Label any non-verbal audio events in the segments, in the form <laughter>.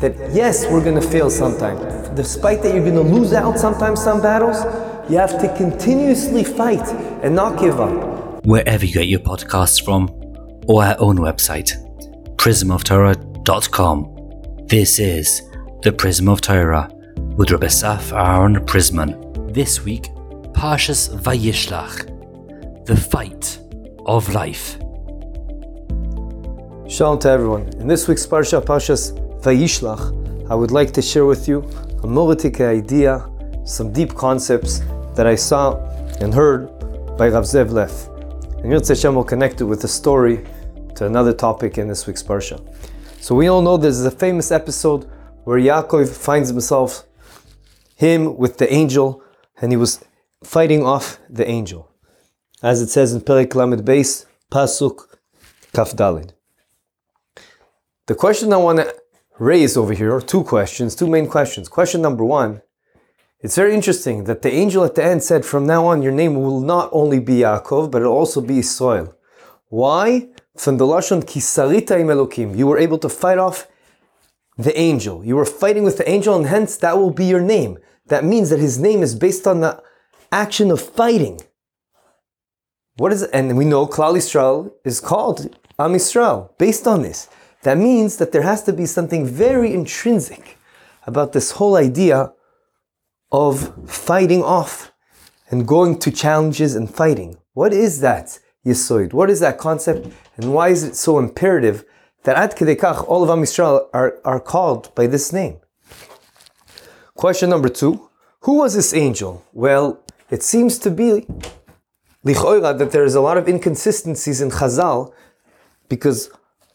that yes, we're going to fail sometimes. Despite that you're going to lose out sometimes some battles, you have to continuously fight and not give up. Wherever you get your podcasts from, or our own website, prismoftorah.com. This is the Prism of Torah with Rabbi Saf Aharon Prisman. This week, Parshas Vayishlach, the fight of life. Shalom to everyone. In this week's Parsha, Parshas Vayishlach, I would like to share with you a Moratic idea, some deep concepts that I saw and heard by Rav Zev Leff. And Yirtzeh Hashem will connect it with a story to another topic in this week's Parsha. So we all know there's a famous episode where Yaakov finds himself, him with the angel, and he was fighting off the angel. As it says in Perek Lamed Beis, Pasuk Kaf Dalid. The question I want to raise over here are two questions, two main questions. Question number one, it's very interesting that the angel at the end said, from now on, your name will not only be Yaakov, but it'll also be Israel. Why? From the Lashon Kisarita im Elokim. You were able to fight off the angel. You were fighting with the angel, and hence that will be your name. That means that his name is based on the action of fighting. What is it? And we know Klal Yisrael is called Am Yisrael, based on this. That means that there has to be something very intrinsic about this whole idea of fighting off and going to challenges and fighting. What is that Yisoid? What is that concept? And why is it so imperative that Ad Kedekach, all of Am Yisrael are, are called by this name? Question number two. Who was this angel? Well, it seems to be lichoira that there is a lot of inconsistencies in Chazal because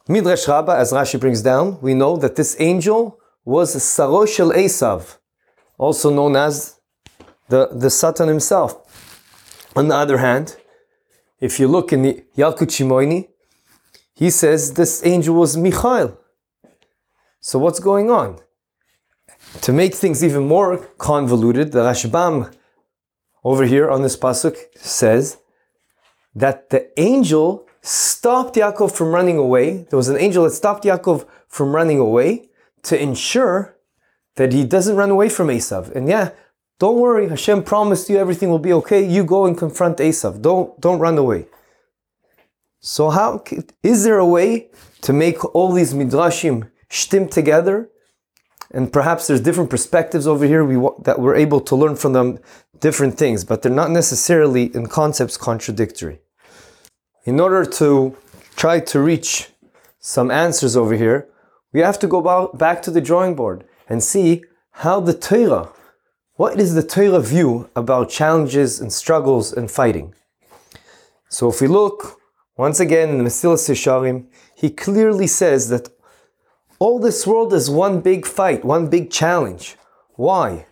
Midrash Rabbah, as Rashi brings down, we know that this angel was Saro Shel Esav, also known as the, the Satan himself. On the other hand, if you look in the Yalkut Shimoini, he says this angel was Michael. So what's going on? To make things even more convoluted, the Rashbam over here on this pasuk says that the angel stopped Yaakov from running away. There was an angel that stopped Yaakov from running away to ensure that he doesn't run away from Esav. And yeah, don't worry, Hashem promised you everything will be okay. You go and confront Esav. Don't don't run away. So how is there a way to make all these midrashim shtim together? And perhaps there's different perspectives over here we, that we're able to learn from them different things, but they're not necessarily in concepts contradictory. In order to try to reach some answers over here, we have to go back to the drawing board and see how the Torah, what is the Torah view about challenges and struggles and fighting? So if we look once again in the Mesilas Yesharim, he clearly says that all this world is one big fight, one big challenge. Why?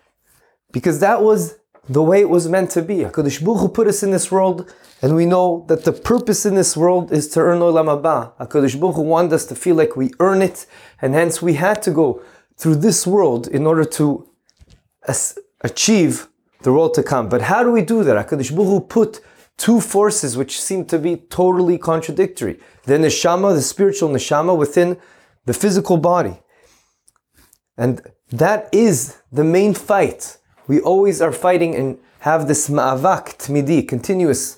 Because that was the way it was meant to be. HaKadosh Baruch Hu put us in this world, and we know that the purpose in this world is to earn Olam Haba. HaKadosh Baruch Hu wanted us to feel like we earn it, and hence we had to go through this world in order to achieve the world to come. But how do we do that? HaKadosh Baruch Hu put two forces which seem to be totally contradictory. The neshama, the spiritual neshama within the physical body. And that is the main fight. We always are fighting and have this ma'avak tmidi, continuous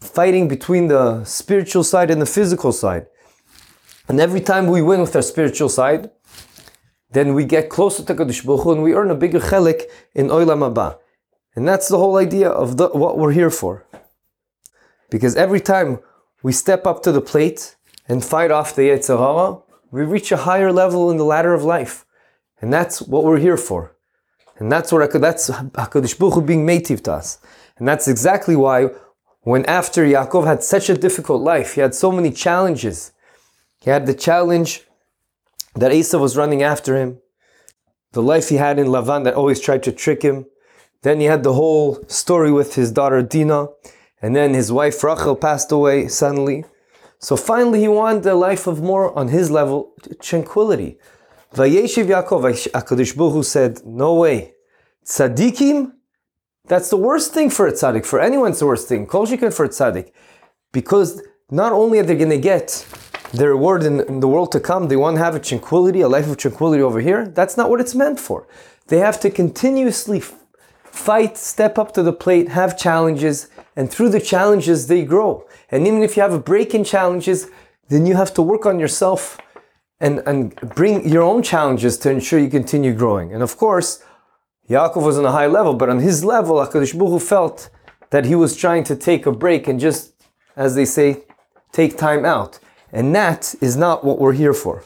fighting between the spiritual side and the physical side. And every time we win with our spiritual side, then we get closer to Kadosh Baruch Hu and we earn a bigger chelik in Olam Haba. And that's the whole idea of the, what we're here for. Because every time we step up to the plate and fight off the Yetzer Hara, we reach a higher level in the ladder of life. And that's what we're here for. And that's what that's HaKadosh Baruch Hu being mative to us. And that's exactly why when after Yaakov had such a difficult life, he had so many challenges. He had the challenge that Esau was running after him, the life he had in Lavan that always tried to trick him. Then he had the whole story with his daughter Dinah, and then his wife Rachel passed away suddenly. So finally he wanted a life of more on his level, tranquility. Vayeshiv Yaakov, HaKadosh Baruch said, no way. Tzadikim, that's the worst thing for a tzaddik. For anyone, it's the worst thing. Kol for a tzaddik. Because not only are they going to get their reward in, in the world to come, they want to have a tranquility, a life of tranquility over here. That's not what it's meant for. They have to continuously fight, step up to the plate, have challenges, and through the challenges they grow. And even if you have a break in challenges, then you have to work on yourself and, and bring your own challenges to ensure you continue growing. And of course, Yaakov was on a high level, but on his level, HaKadosh Baruch Hu felt that he was trying to take a break and just, as they say, take time out. And that is not what we're here for.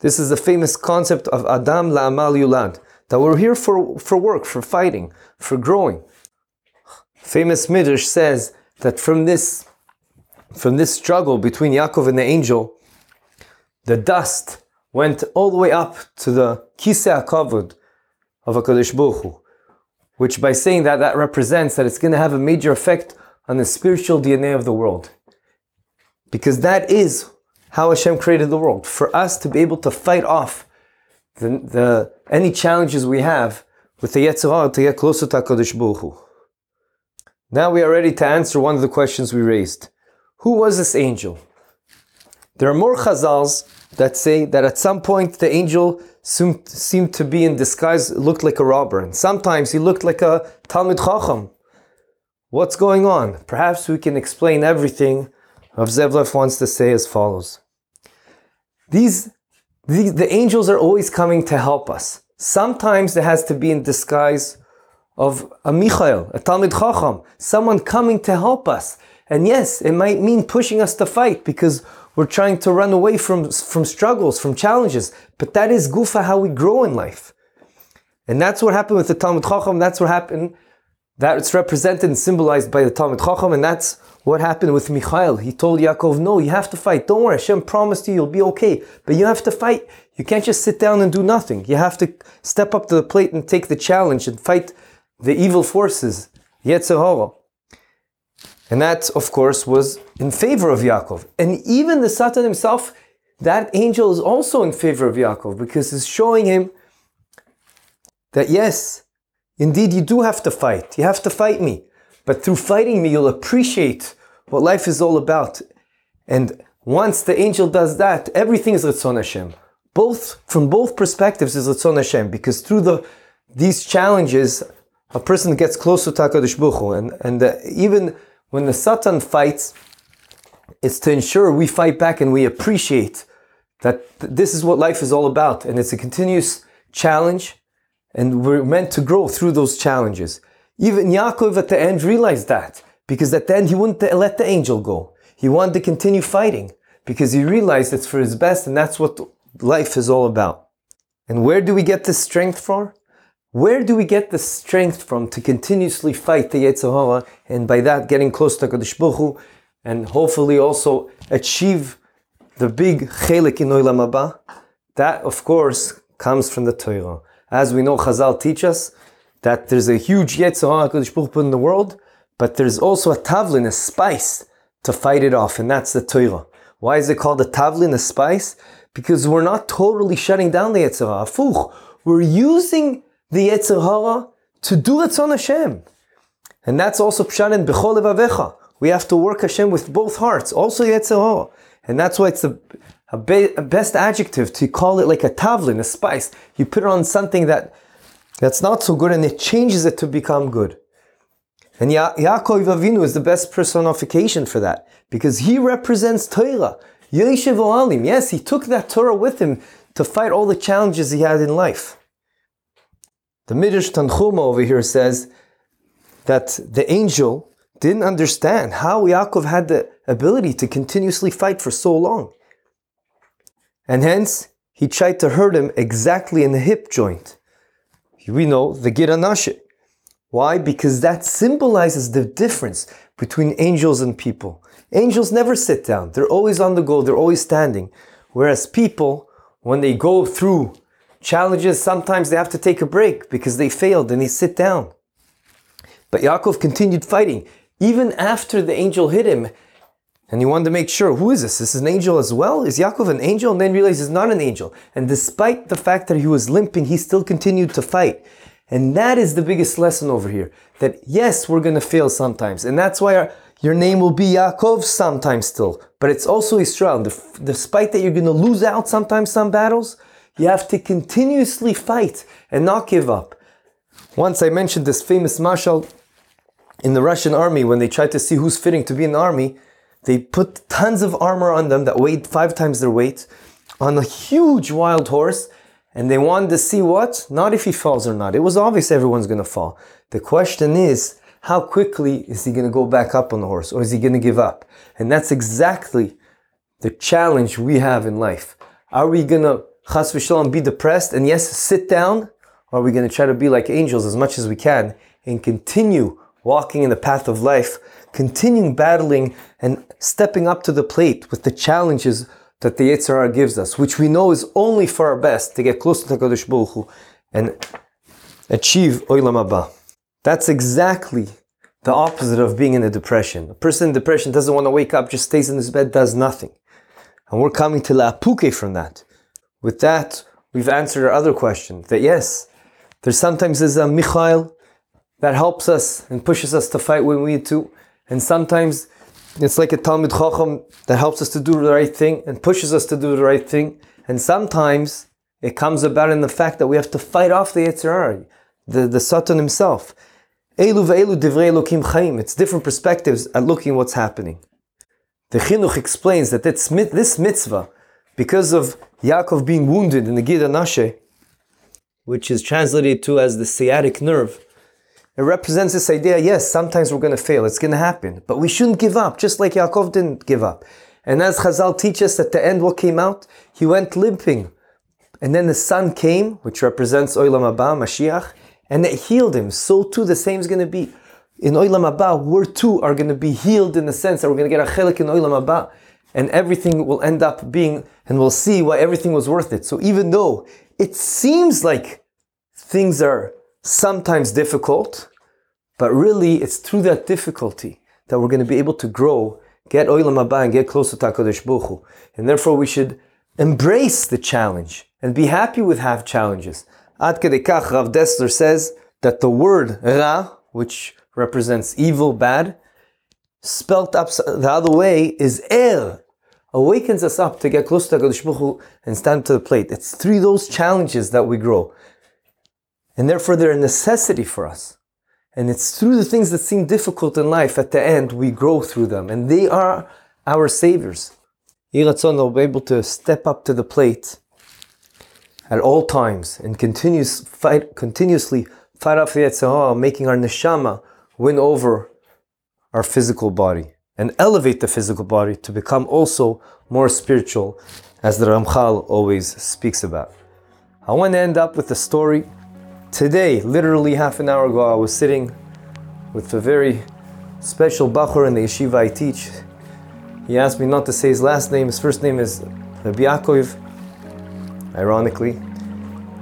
This is the famous concept of Adam la'amal yulad, that we're here for, for work, for fighting, for growing. Famous Midrash says that from this, from this struggle between Yaakov and the angel, the dust went all the way up to the Kisei HaKavod of HaKadosh Baruch Hu, which by saying that, that represents that it's going to have a major effect on the spiritual DNA of the world. Because that is how Hashem created the world. For us to be able to fight off the, the any challenges we have with the Yetzer Hara to get closer to HaKadosh Baruch Hu. Now we are ready to answer one of the questions we raised. Who was this angel? There are more chazals that say that at some point the angel seemed, seemed to be in disguise, looked like a robber, and sometimes he looked like a Talmud Chacham. What's going on? Perhaps we can explain everything. Rav Zev Leff wants to say as follows. These, these, the angels are always coming to help us. Sometimes it has to be in disguise of a Michael, a Talmud Chacham, someone coming to help us. And yes, it might mean pushing us to fight because we're trying to run away from, from struggles, from challenges. But that is gufa how we grow in life. And that's what happened with the Talmud Chacham. That's what happened. That's represented and symbolized by the Talmud Chacham. And that's what happened with Michael. He told Yaakov, no, you have to fight. Don't worry. Hashem promised you you'll be okay. But you have to fight. You can't just sit down and do nothing. You have to step up to the plate and take the challenge and fight the evil forces. Yetzer Hara. And that, of course, was in favor of Yaakov. And even the Satan himself, that angel is also in favor of Yaakov because it's showing him that yes, indeed, you do have to fight. You have to fight me. But through fighting me, you'll appreciate what life is all about. And once the angel does that, everything is Ratzon Hashem. Both, from both perspectives is Ratzon Hashem because through the, these challenges, a person gets closer to HaKadosh Baruch Hu. And, and uh, even when the Satan fights, it's to ensure we fight back and we appreciate that this is what life is all about. And it's a continuous challenge, and we're meant to grow through those challenges. Even Yaakov at the end realized that, because at the end he wouldn't let the angel go. He wanted to continue fighting, because he realized it's for his best, and that's what life is all about. And where do we get this strength from? Where do we get the strength from to continuously fight the Yetzer Hara and by that getting close to Kadosh Baruch Hu and hopefully also achieve the big chelik in Olam Haba? That, of course, comes from the Torah. As we know, Chazal teach us that there's a huge Yetzer Hara Kadosh Baruch Hu in the world, but there's also a tavlin, a spice, to fight it off, and that's the Torah. Why is it called a tavlin, a spice? Because we're not totally shutting down the Yetzer Hara. We're using the Yetzer Hara to do Ratzon Hashem. And that's also Pshat in Bechol Levavecha. We have to work Hashem with both hearts, also Yetzer Hara. And that's why it's the be, best adjective to call it like a tavlin, a spice. You put it on something that that's not so good and it changes it to become good. And ya- Yaakov Avinu is the best personification for that because he represents Torah. yoshev ohalim. Yes, he took that Torah with him to fight all the challenges he had in life. The Midrash Tanchuma over here says that the angel didn't understand how Yaakov had the ability to continuously fight for so long. And hence, he tried to hurt him exactly in the hip joint. We know the Gid Hanashe. Why? Because that symbolizes the difference between angels and people. Angels never sit down. They're always on the go. They're always standing. Whereas people, when they go through challenges, sometimes they have to take a break because they failed and they sit down. But Yaakov continued fighting even after the angel hit him. And he wanted to make sure, who is this? This is an angel as well? Is Yaakov an angel? And then realized he's not an angel. And despite the fact that he was limping, he still continued to fight. And that is the biggest lesson over here. That yes, we're going to fail sometimes. And that's why our, Your name will be Yaakov sometimes still, but it's also Israel. Despite that you're going to lose out sometimes some battles, you have to continuously fight and not give up. Once I mentioned this famous mashal in the Russian army when they tried to see who's fitting to be in the army. They put tons of armor on them that weighed five times their weight on a huge wild horse, and they wanted to see what? Not if he falls or not. It was obvious everyone's going to fall. The question is, how quickly is he going to go back up on the horse, or is he going to give up? And that's exactly the challenge we have in life. Are we going to chas v'shalom be depressed and yes, sit down? Or are we going to try to be like angels as much as we can and continue walking in the path of life, continuing battling and stepping up to the plate with the challenges that the Yetzer Hara gives us, which we know is only for our best to get close to HaKadosh Baruch Hu and achieve Olam Haba. That's exactly the opposite of being in a depression. A person in depression doesn't want to wake up, just stays in his bed, does nothing. And we're coming to La'apuke from that. With that, we've answered our other question that yes, there's sometimes is a Michael that helps us and pushes us to fight when we need to. And sometimes it's like a Talmud Chacham that helps us to do the right thing and pushes us to do the right thing. And sometimes it comes about in the fact that we have to fight off the Yetzer Hara, the, the Satan himself. Elu ve'elu divrei Elokim chaim. It's different perspectives at looking what's happening. The Chinuch explains that this mitzvah, because of Yaakov being wounded in the Gid Nashe, which is translated to as the sciatic nerve, it represents this idea, yes, sometimes we're going to fail, it's going to happen, but we shouldn't give up, just like Yaakov didn't give up. And as Chazal teaches at the end, what came out? He went limping. And then the sun came, which represents Olam Haba, Mashiach, and it healed him. So too, the same is going to be. In Olam Haba, we too are going to be healed in the sense that we're going to get a chelik in Olam Haba, and everything will end up being, and we'll see why everything was worth it. So even though it seems like things are sometimes difficult, but really it's through that difficulty that we're going to be able to grow, get Olam Haba, and get close to HaKadosh Baruch Hu. And therefore we should embrace the challenge and be happy with half challenges. Ad Kedekach, Rav Dessler says that the word Ra, which represents evil, bad, spelt up the other way is Er, awakens us up to get close to HaKadosh Baruch Hu and stand to the plate. It's through those challenges that we grow. And therefore they're a necessity for us. And it's through the things that seem difficult in life at the end we grow through them. And they are our saviors. Yiratzon will be able to step up to the plate at all times and continuous fight, continuously fight off the Yetzer Hara, making our neshama win over our physical body and elevate the physical body to become also more spiritual, as the Ramchal always speaks about. I want to end up with a story. Today, literally half an hour ago, I was sitting with a very special Bachur in the yeshiva I teach. He asked me not to say his last name. His first name is Rabbi ironically.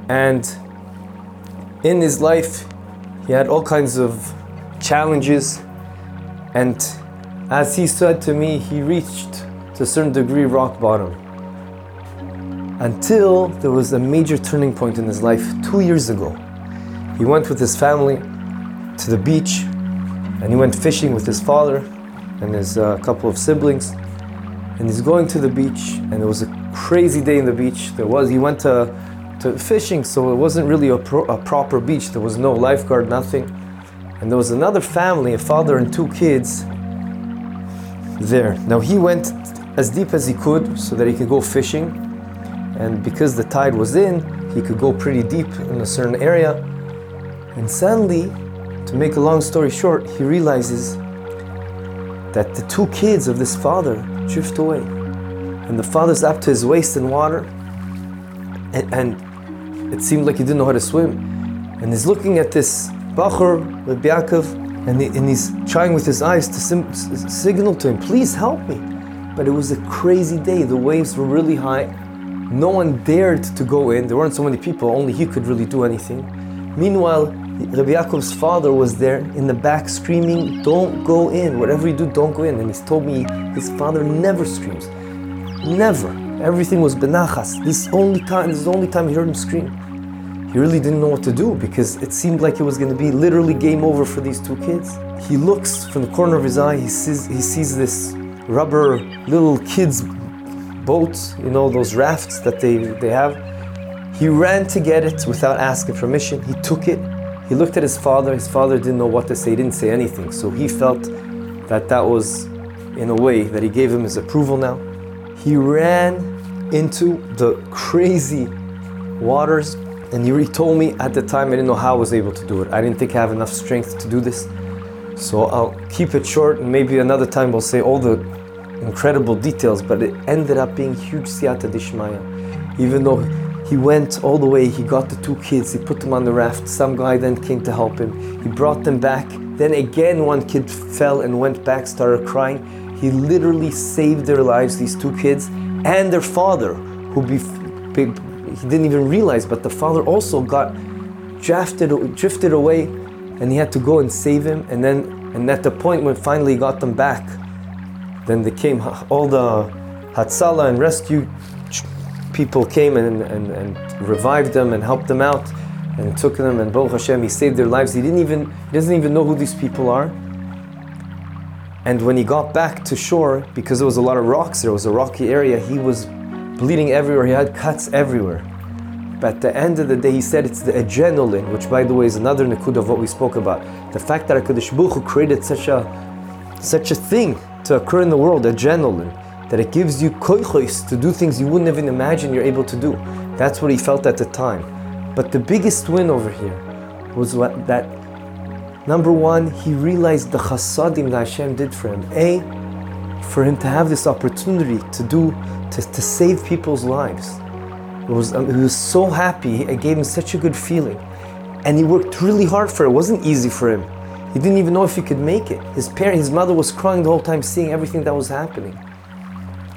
And in his life, he had all kinds of challenges. And as he said to me, he reached to a certain degree rock bottom. Until there was a major turning point in his life two years ago. He went with his family to the beach and he went fishing with his father and his uh, couple of siblings. And he's going to the beach, and it was a crazy day in the beach. There was he went to, to fishing, so it wasn't really a, pro, a proper beach. There was no lifeguard, nothing. And there was another family, a father and two kids, there. Now he went as deep as he could so that he could go fishing. And because the tide was in, he could go pretty deep in a certain area. And suddenly, to make a long story short, he realizes that the two kids of this father drift away. And the father's up to his waist in water. And, and it seemed like he didn't know how to swim. And he's looking at this Bachur, Rabbi Yaakov, and, he, and he's trying with his eyes to sim- signal to him, please help me. But it was a crazy day. The waves were really high. No one dared to go in. There weren't so many people, only he could really do anything. Meanwhile, Rabbi Yaakov's father was there in the back screaming, Don't go in. Whatever you do, don't go in. And he's told me his father never screams. Never. Everything was benachas. This only time, this is the only time he heard him scream. He really didn't know what to do because it seemed like it was going to be literally game over for these two kids. He looks from the corner of his eye, he sees, he sees this rubber little kids' boat, you know, those rafts that they, they have. He ran to get it without asking permission. He took it. He looked at his father. His father didn't know what to say, he didn't say anything. So he felt that that was, in a way, that he gave him his approval now. He ran into the crazy waters and he told me at the time I didn't know how I was able to do it. I didn't think I have enough strength to do this. So I'll keep it short and maybe another time we'll say all the incredible details, but it ended up being huge siyata dishmaya. Even though he went all the way, he got the two kids, he put them on the raft. Some guy then came to help him. He brought them back. Then again, one kid fell and went back, started crying. He literally saved their lives, these two kids, and their father, who be, he didn't even realize, but the father also got drafted, drifted away, and he had to go and save him. And then, and at the point when finally he got them back, then they came, <laughs> all the Hatzalah and rescue people came and, and, and revived them and helped them out and took them and Baruch Hashem, he saved their lives. He didn't even, he doesn't even know who these people are. And when he got back to shore, because there was a lot of rocks, there was a rocky area, he was bleeding everywhere. He had cuts everywhere. But at the end of the day, he said it's the adrenaline, which by the way is another nikud of what we spoke about. The fact that HaKadosh Baruch Hu created such a, such a thing to occur in the world, adrenaline, that it gives you koichos to do things you wouldn't even imagine you're able to do. That's what he felt at the time. But the biggest win over here was what, that number one, he realized the chasadim that Hashem did for him. A, for him to have this opportunity to do to, to save people's lives. It was, um, he was so happy, it gave him such a good feeling. And he worked really hard for it. It wasn't easy for him. He didn't even know if he could make it. His parent, his mother was crying the whole time seeing everything that was happening.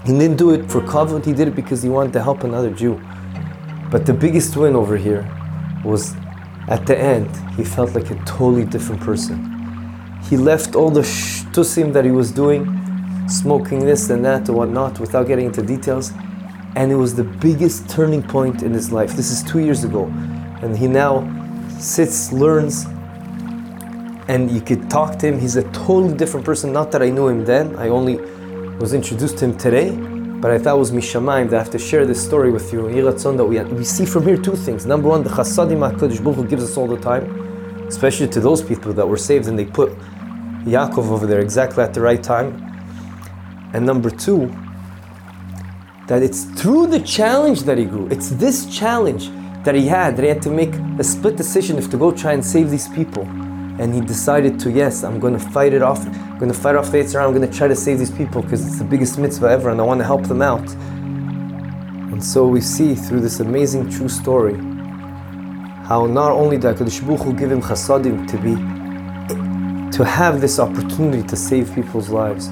He didn't do it for kavod, he did it because he wanted to help another Jew. But the biggest win over here was at the end, he felt like a totally different person. He left all the shtusim that he was doing smoking this and that or whatnot without getting into details. And it was the biggest turning point in his life. This is two years ago. And he now sits, learns, and you could talk to him. He's a totally different person. Not that I knew him then, I only was introduced to him today. But I thought it was Mishamaim that I have to share this story with you. That we, we see from here two things. Number one, the chasadim HaKadosh Baruch Hu gives us all the time, especially to those people that were saved and they put Yaakov over there exactly at the right time and number two, that it's through the challenge that he grew. It's this challenge that he had, that he had to make a split decision if to go try and save these people. And he decided to, yes, I'm going to fight it off. I'm going to fight off the Yitzhak. I'm going to try to save these people because it's the biggest mitzvah ever and I want to help them out. And so we see through this amazing true story how not only did HaKadosh Baruch Hu give him chasadim to be, to have this opportunity to save people's lives,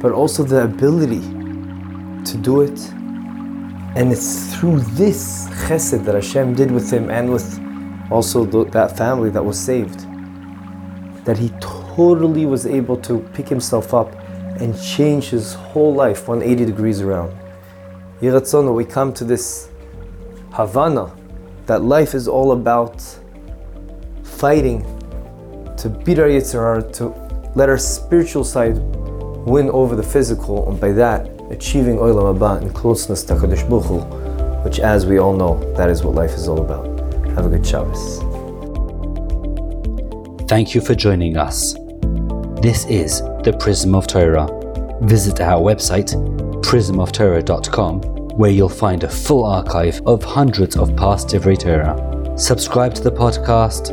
but also the ability to do it. And it's through this chesed that Hashem did with him and with also that family that was saved that he totally was able to pick himself up and change his whole life 180 degrees around. Yiratzon, we come to this Havana that life is all about fighting to beat our Yetzer Hara, to let our spiritual side win over the physical, and by that, achieving Olam Haba and closeness to Kadosh Baruch Hu, which, as we all know, that is what life is all about. Have a good Shabbos. Thank you for joining us. This is the Prism of Torah. Visit our website, prismoftorah.com, where you'll find a full archive of hundreds of past Divrei Torah. Subscribe to the podcast,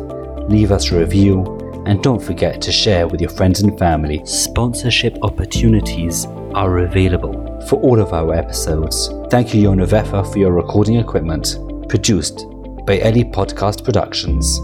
leave us a review, and don't forget to share with your friends and family. Sponsorship opportunities are available for all of our episodes. Thank you, Yona Vefa, for your recording equipment. Produced by Ellie Podcast Productions.